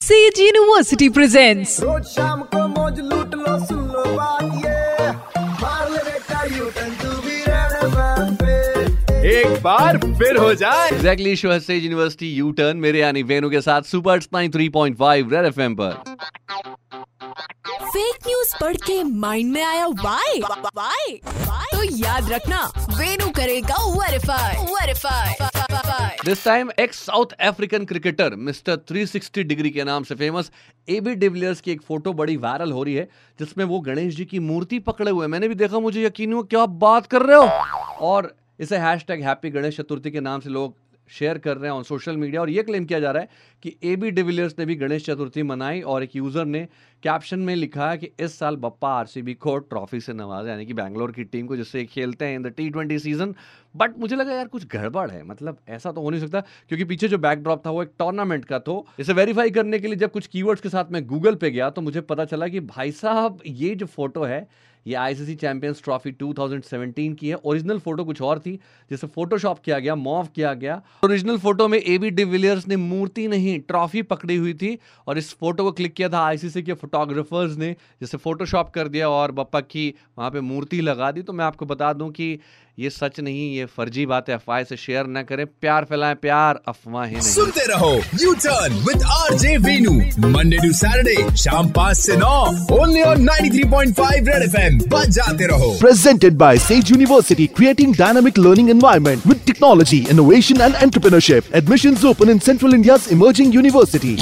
Says university presents रोज शाम को मौज लूट लो सुन लो बात ये। मार ले बेटा you can to be FM एक बार फिर हो जाए। Exactly show Sage university U turn मेरे यानी वेनु के साथ super nine three point five red F पर। फेक न्यूज़ पढ़ के माइंड में आया वाई वाई तो याद रखना वेनु करेगा verify verify this time ex South African cricketer mister 360 degree के नाम से फ़ेमस एबी डिविलियर्स की एक फ़ोटो बड़ी वायरल हो रही है, जिसमें वो गणेश जी की मूर्ति पकड़े हुए मैंने भी देखा, मुझे यकीन हुआ, क्या बात कर रहे हो? और इसे hashtag happy Ganesh Chaturthi के नाम से लोग शेयर कर रहे हैं ऑन सोशल मीडिया और ये क्लेम किया जा रहा है कि ए बी डिविलियर्स ने भी गणेश चतुर्थी मनाई और एक यूज़र ने कैप्शन में लिखा है कि इस साल बप्पा आरसीबी को ट्रॉफी से नवाजा, यानी कि बैंगलोर की टीम को जिससे खेलते हैं in the T twenty season but मुझे लगा यार कुछ गड़बड़ है मतलब ऐसा तो हो नहीं सकता, क्योंकि पीछे जो बैकड्रॉप था वो एक टूर्नामेंट का तो इसे वेरीफाई करने के लिए जब कुछ कीवर्ड्स के साथ मैं गूगल पे गया तो मुझे पता चला कि भाई साहब ये जो फ़ोटो है ये आईसीसी चैंपियंस ट्रॉफी 2017 की है। ओरिजिनल फ़ोटो कुछ और थी, जिसे फोटोशॉप किया गया मॉव किया गया। ओरिजिनल फ़ोटो में एबी डिविलियर्स ने मूर्ति नहीं ट्रॉफी पकड़ी हुई थी और इस फ़ोटो को क्लिक किया था आईसीसी के फोटोग्राफर्स ने, जिसे फोटोशॉप कर दिया और बप्पा की वहाँ पर मूर्ति लगा दी। तो मैं आपको बता दूँ कि ये सच नहीं ये फर्जी बातें अफवाह से शेयर न करें। प्यार फैलाएँ प्यार अफवाह ही सुनते रहो U turn with R J Venu Monday to Saturday शाम पाँच ऐसी नौ only on nine three point five red F M जाते रहो। Presented by Sage university creating dynamic learning environment with technology innovation and entrepreneurship admission open in central India emerging university